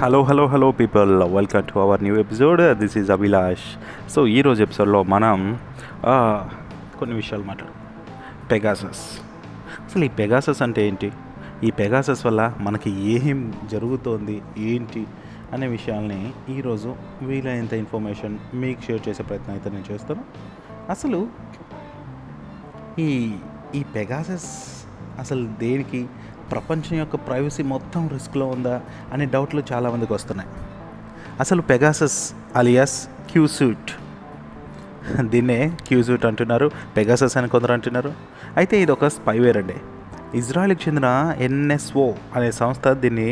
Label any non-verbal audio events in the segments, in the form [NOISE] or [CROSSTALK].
Hello hello hello people welcome to our new episode this is Abhilash so ఈరోజు ఎపిసోడ్లో మనం కొన్ని విషయాలు మాట్లాడు. పెగాసస్ అసలు ఈ పెగాసస్ అంటే ఏంటి? ఈ పెగాసస్ వల్ల మనకి ఏం జరుగుతోంది? ఏంటి? అనే విషయాల్ని ఈరోజు వీలైనంత ఇన్ఫర్మేషన్ మీకు షేర్ చేసే ప్రయత్నం అయితే నేను చేస్తాను. అసలు ఈ ఈ పెగాసస్ అసలు దేనికి ప్రపంచం యొక్క ప్రైవసీ మొత్తం రిస్క్లో ఉందా అనే డౌట్లు చాలామందికి వస్తున్నాయి. అసలు పెగాసస్ అలియాస్ క్యూసూట్ దీన్నే క్యూసూట్ అంటున్నారు పెగాసస్ అని కొందరు అంటున్నారు. అయితే ఇది ఒక స్పైవేర్ అండి. ఇజ్రాయెల్కి చెందిన ఎన్ఎస్ఓ అనే సంస్థ దీన్ని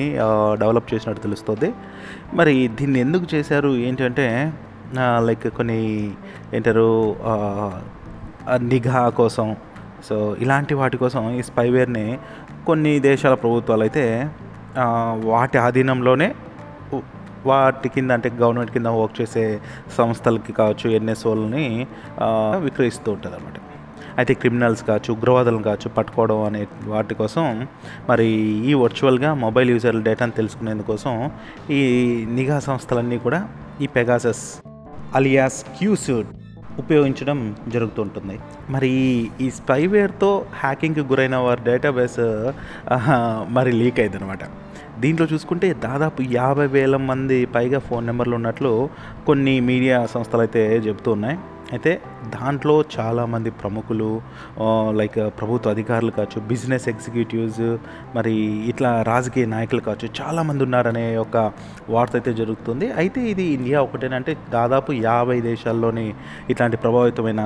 డెవలప్ చేసినట్టు తెలుస్తుంది. మరి దీన్ని ఎందుకు చేశారు? ఏంటంటే లైక్ కొన్ని ఏంటారు నిఘా కోసం సో ఇలాంటి వాటి కోసం ఈ స్పైవేర్ని కొన్ని దేశాల ప్రభుత్వాలు అయితే వాటి ఆధీనంలోనే వాటి కింద అంటే గవర్నమెంట్ కింద వర్క్ చేసే సంస్థలకి కావచ్చు ఎన్ఎస్ఓలని విక్రయిస్తూ ఉంటుంది అనమాట అయితే క్రిమినల్స్ కావచ్చు ఉగ్రవాదులను కావచ్చు పట్టుకోవడం అనే వాటి కోసం మరి ఈ వర్చువల్గా మొబైల్ యూజర్ల డేటాను తెలుసుకునేందుకోసం ఈ నిఘా సంస్థలన్నీ కూడా ఈ పెగాసస్ అలియాస్ క్యూసూట్ ఉపయోగించడం జరుగుతుంటుంది. మరి ఈ- స్పైవేర్తో హ్యాకింగ్కి గురైన వారి డేటాబేస్ మరి లీక్ అయింది అనమాట దీంట్లో చూసుకుంటే దాదాపు యాభై వేల మంది పైగా ఫోన్ నెంబర్లు ఉన్నట్లు కొన్ని మీడియా సంస్థలు అయితే చెబుతూ ఉన్నాయి. అయితే దాంట్లో చాలామంది ప్రముఖులు లైక్ ప్రభుత్వ అధికారులు కావచ్చు బిజినెస్ ఎగ్జిక్యూటివ్స్ మరి ఇట్లా రాజకీయ నాయకులు కావచ్చు చాలామంది ఉన్నారనే ఒక వార్త అయితే జరుగుతుంది. అయితే ఇది ఇండియా ఒకటేనంటే దాదాపు యాభై దేశాల్లోని ఇట్లాంటి ప్రభావితమైన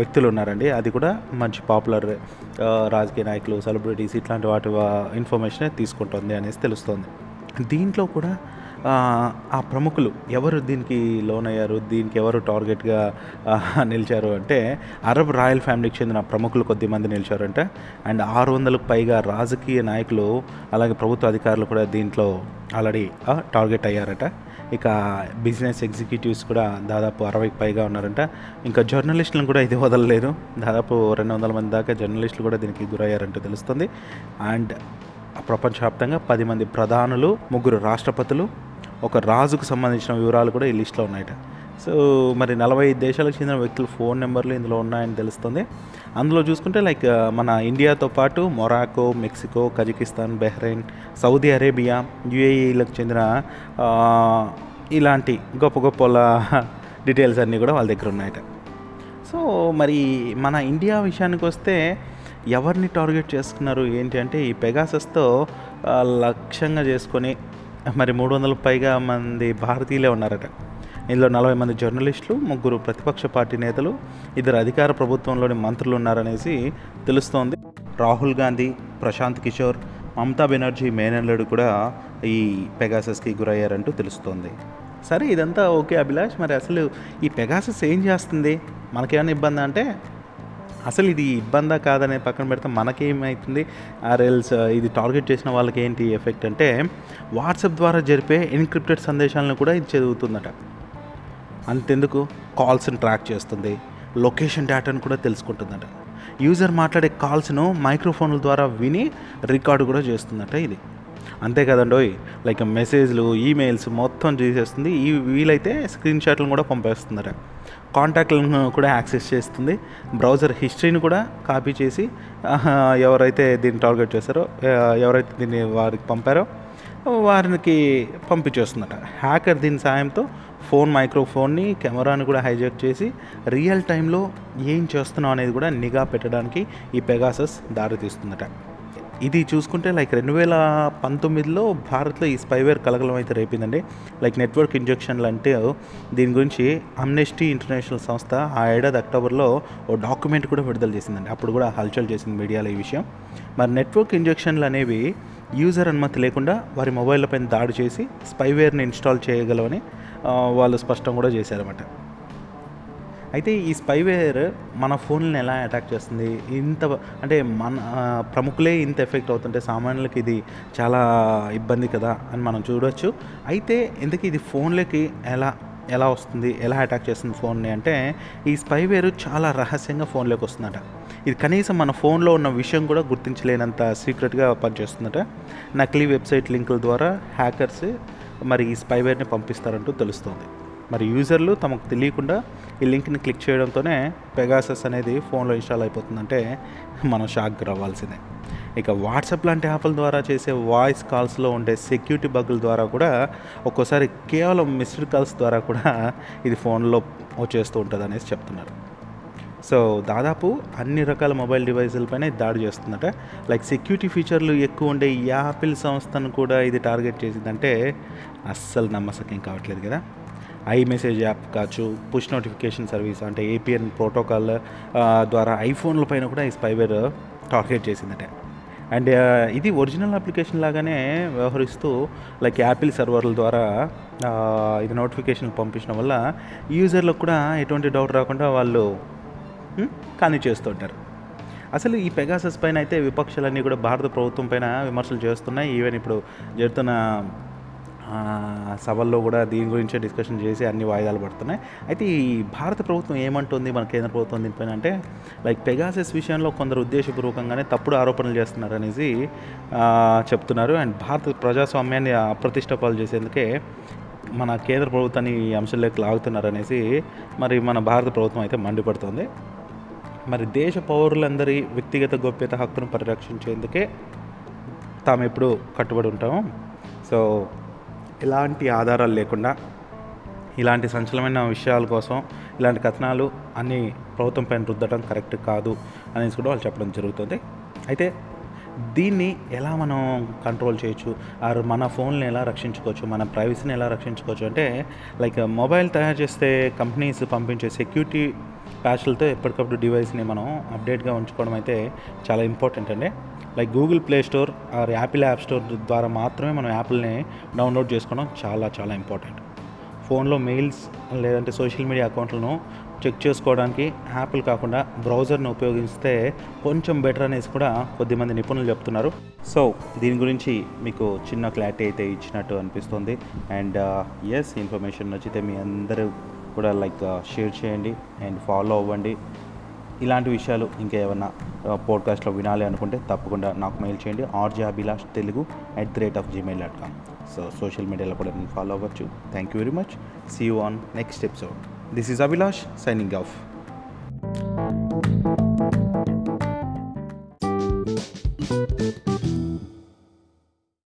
వ్యక్తులు ఉన్నారండి. అది కూడా మంచి పాపులర్ రాజకీయ నాయకులు సెలబ్రిటీస్ ఇట్లాంటి వాటి ఇన్ఫర్మేషన్ తీసుకుంటుంది అనేసి తెలుస్తుంది. దీంట్లో కూడా ఆ, ప్రముఖులు ఎవరు దీనికి లోనయ్యారు? దీనికి ఎవరు టార్గెట్గా నిలిచారు అంటే అరబ్ రాయల్ ఫ్యామిలీకి చెందిన ప్రముఖులు కొద్దిమంది నిలిచారంట. అండ్ ఆరు వందలకు పైగా రాజకీయ నాయకులు అలాగే ప్రభుత్వ అధికారులు కూడా దీంట్లో ఆల్రెడీ టార్గెట్ అయ్యారట. ఇక బిజినెస్ ఎగ్జిక్యూటివ్స్ కూడా దాదాపు అరవైకి పైగా ఉన్నారంట. ఇంకా జర్నలిస్టులను కూడా ఇది వదలలేదు. దాదాపు రెండు వందల మంది దాకా జర్నలిస్టులు కూడా దీనికి గురయ్యారంటూ తెలుస్తుంది. అండ్ ప్రపంచవ్యాప్తంగా పది మంది ప్రధానులు ముగ్గురు రాష్ట్రపతులు ఒక రాజుకు సంబంధించిన వివరాలు కూడా ఈ లిస్ట్లో ఉన్నాయట. సో మరి నలభై ఐదు దేశాలకు చెందిన వ్యక్తుల ఫోన్ నెంబర్లు ఇందులో ఉన్నాయని తెలుస్తుంది. అందులో చూసుకుంటే లైక్ మన ఇండియాతో పాటు Morocco Mexico Kazakhstan Bahrain Saudi Arabia యుఏఈలకు చెందిన ఇలాంటి గొప్ప గొప్ప [LAUGHS] డీటెయిల్స్ అన్నీ కూడా వాళ్ళ దగ్గర ఉన్నాయట. సో మరి మన ఇండియా విషయానికి వస్తే ఎవరిని టార్గెట్ చేసుకున్నారు? ఏంటి అంటే ఈ పెగాసస్తో లక్ష్యంగా చేసుకొని మరి మూడు వందల పైగా మంది భారతీయులే ఉన్నారట. ఇందులో నలభై మంది జర్నలిస్టులు ముగ్గురు ప్రతిపక్ష పార్టీ నేతలు ఇద్దరు అధికార ప్రభుత్వంలోని మంత్రులు ఉన్నారనేసి తెలుస్తోంది. రాహుల్ గాంధీ ప్రశాంత్ కిషోర్ మమతా బెనర్జీ మేనల్లుడు కూడా ఈ పెగాసస్కి గురయ్యారంటూ తెలుస్తోంది. సరే ఇదంతా ఓకే అభిలాష్ మరి అసలు ఈ పెగాసస్ ఏం చేస్తుంది? మనకేమైనా ఇబ్బంది అంటే అసలు ఇది ఇబ్బందా కాదనే పక్కన పెడితే మనకేమవుతుంది ఆర్ఎల్స్ ఇది టార్గెట్ చేసిన వాళ్ళకి ఏంటి ఎఫెక్ట్ అంటే వాట్సాప్ ద్వారా జరిపే ఎన్క్రిప్టెడ్ సందేశాలను కూడా ఇది చదువుతుందట. అంతెందుకు? కాల్స్ని ట్రాక్ చేస్తుంది. లొకేషన్ డేటాను కూడా తెలుసుకుంటుందట. యూజర్ మాట్లాడే కాల్స్ను మైక్రోఫోన్ల ద్వారా విని రికార్డు కూడా చేస్తుందట ఇది. అంతే కదండోయ్ లైక్ మెసేజ్లు ఈమెయిల్స్ మొత్తం చేసేస్తుంది. ఈ వీలైతే స్క్రీన్ షాట్లను కూడా పంపేస్తుందట కాంటాక్ట్లను కూడా యాక్సెస్ చేస్తుంది. బ్రౌజర్ హిస్టరీని కూడా కాపీ చేసి ఎవరైతే దీన్ని టార్గెట్ చేశారో ఎవరైతే దీన్ని వారికి పంపారో వారికి పంపించేస్తుందట హ్యాకర్ దీని సాయంతో ఫోన్ మైక్రోఫోన్ని కెమెరాని కూడా హైజాక్ చేసి రియల్ టైంలో ఏం చేస్తున్నాం అనేది కూడా నిఘా పెట్టడానికి ఈ పెగాసస్ దారితీస్తుందట. ఇది చూసుకుంటే లైక్ రెండు వేల పంతొమ్మిదిలో భారత్లో ఈ స్పైవేర్ కలకలం అయితే రేపిందండి. లైక్ నెట్వర్క్ ఇంజెక్షన్లు అంటే దీని గురించి అమ్నెస్టీ ఇంటర్నేషనల్ సంస్థ ఆ ఏడాది అక్టోబర్లో ఓ డాక్యుమెంట్ కూడా విడుదల చేసిందండి. అప్పుడు కూడా హల్చల్ చేసింది మీడియాలో ఈ విషయం. మరి నెట్వర్క్ ఇంజెక్షన్లు అనేవి యూజర్ అనుమతి లేకుండా వారి మొబైల్లపైన దాడి చేసి స్పైవేర్ని ఇన్స్టాల్ చేయగలవని వాళ్ళు స్పష్టం కూడా చేశారన్నమాట. అయితే ఈ స్పైవేర్ మన ఫోన్లను ఎలా అటాక్ చేస్తుంది? ఇంత అంటే మన ప్రముఖులే ఇంత ఎఫెక్ట్ అవుతుంటే సామాన్యులకి ఇది చాలా ఇబ్బంది కదా అని మనం చూడొచ్చు. అయితే ఇందుకు ఇది ఫోన్లకి ఎలా ఎలా వస్తుంది? ఎలా అటాక్ చేస్తుంది ఫోన్ని అంటే ఈ స్పైవేర్ చాలా రహస్యంగా ఫోన్లోకి వస్తుందట. ఇది కనీసం మన ఫోన్లో ఉన్న విషయం కూడా గుర్తించలేనంత సీక్రెట్గా పనిచేస్తుందట. నకిలీ వెబ్సైట్ లింకుల ద్వారా హ్యాకర్స్ మరి ఈ స్పైవేర్ని పంపిస్తారంటూ తెలుస్తుంది. మరి యూజర్లు తమకు తెలియకుండా ఈ లింక్ని క్లిక్ చేయడంతోనే పెగాసస్ అనేది ఫోన్లో ఇన్స్టాల్ అయిపోతుందంటే మనం షాక్ రావాల్సిందే. ఇక వాట్సాప్ లాంటి యాప్ల ద్వారా చేసే వాయిస్ కాల్స్లో ఉండే సెక్యూరిటీ బగ్గుల ద్వారా కూడా ఒక్కోసారి కేవలం మిస్డ్ కాల్స్ ద్వారా కూడా ఇది ఫోన్లో వచ్చేస్తూ ఉంటుంది అనేసి చెప్తున్నారు. సో దాదాపు అన్ని రకాల మొబైల్ డివైజులపైన ఇది దాడి చేస్తుందట. లైక్ సెక్యూరిటీ ఫీచర్లు ఎక్కువ ఉండే ఈ యాపిల్ సంస్థను కూడా ఇది టార్గెట్ చేసిందంటే అస్సలు నమ్మసకేం కావట్లేదు కదా. ఐ మెసేజ్ యాప్ కావచ్చు పుష్ నోటిఫికేషన్ సర్వీస్ అంటే ఏపీఎన్ ప్రోటోకాల్ ద్వారా ఐఫోన్ల పైన కూడా ఈ స్పైవేర్ టార్గెట్ చేసిందట. అండ్ ఇది ఒరిజినల్ అప్లికేషన్ లాగానే వ్యవహరిస్తూ లైక్ యాపిల్ సర్వర్ల ద్వారా ఇది నోటిఫికేషన్ పంపించడం వల్ల యూజర్లకు కూడా ఎటువంటి డౌట్ రాకుండా వాళ్ళు కానీ చేస్తుంటారు. అసలు ఈ పెగాసస్ పైన అయితే విపక్షాలన్నీ కూడా భారత ప్రభుత్వం పైన విమర్శలు చేస్తున్నాయి. ఈవెన్ ఇప్పుడు జరుగుతున్న సభల్లో కూడా దీని గురించే డిస్కషన్ చేసి అన్ని వాయిదాలు పడుతున్నాయి. అయితే ఈ భారత ప్రభుత్వం ఏమంటుంది మన కేంద్ర ప్రభుత్వం దీనిపైన అంటే లైక్ పెగాసెస్ విషయంలో కొందరు ఉద్దేశపూర్వకంగానే తప్పుడు ఆరోపణలు చేస్తున్నారు అనేసి చెప్తున్నారు. అండ్ భారత ప్రజాస్వామ్యాన్ని అప్రతిష్ట పాలు చేసేందుకే మన కేంద్ర ప్రభుత్వాన్ని ఈ అంశంలోకి లాగుతున్నారనేసి మరి మన భారత ప్రభుత్వం అయితే మండిపడుతుంది. మరి దేశ పౌరులందరి వ్యక్తిగత గోప్యత హక్కును పరిరక్షించేందుకే తాము ఎప్పుడు కట్టుబడి ఉంటాము. సో ఎలాంటి ఆధారాలు లేకుండా ఇలాంటి సంచలమైన విషయాల కోసం ఇలాంటి కథనాలు అన్ని ప్రభుత్వం పైన రుద్దడం కరెక్ట్ కాదు అనేసి కూడా వాళ్ళు చెప్పడం జరుగుతుంది. అయితే దీన్ని ఎలా మనం కంట్రోల్ చేయొచ్చు? ఆర్ మన ఫోన్ని ఎలా రక్షించుకోవచ్చు? మన ప్రైవసీని ఎలా రక్షించుకోవచ్చు? అంటే లైక్ మొబైల్ తయారు చేస్తే కంపెనీస్ పంపించే సెక్యూరిటీ ప్యాచ్లతో ఎప్పటికప్పుడు డివైస్ని మనం అప్డేట్గా ఉంచుకోవడం అయితే చాలా ఇంపార్టెంట్ అండి. Like Google Play Store or Apple App Store ద్వారా మాత్రమే మనం యాప్ల్ని డౌన్లోడ్ చేసుకోవడం చాలా చాలా ఇంపార్టెంట్. ఫోన్లో మెయిల్స్ లేదంటే సోషల్ మీడియా అకౌంట్లను చెక్ చేసుకోవడానికి యాప్లు కాకుండా బ్రౌజర్ని ఉపయోగిస్తే కొంచెం బెటర్ అనేసి కూడా కొద్దిమంది నిపుణులు చెప్తున్నారు. సో దీని గురించి మీకు చిన్న క్లారిటీ అయితే ఇచ్చినట్టు అనిపిస్తుంది. అండ్ uh, ఎస్ ఇన్ఫర్మేషన్ నచ్చితే మీ అందరూ కూడా లైక్ షేర్ చేయండి అండ్ ఫాలో అవ్వండి. ఇలాంటి విషయాలు ఇంకా ఏమన్నా పోడ్కాస్ట్లో వినాలి అనుకుంటే తప్పకుండా నాకు మెయిల్ చేయండి. RJ Abhilash Telugu at the rate of Gmail dot com. So social మీడియాలో కూడా నేను ఫాలో అవ్వచ్చు. Thank you very much. See you on next episode. This is Abhilash signing off.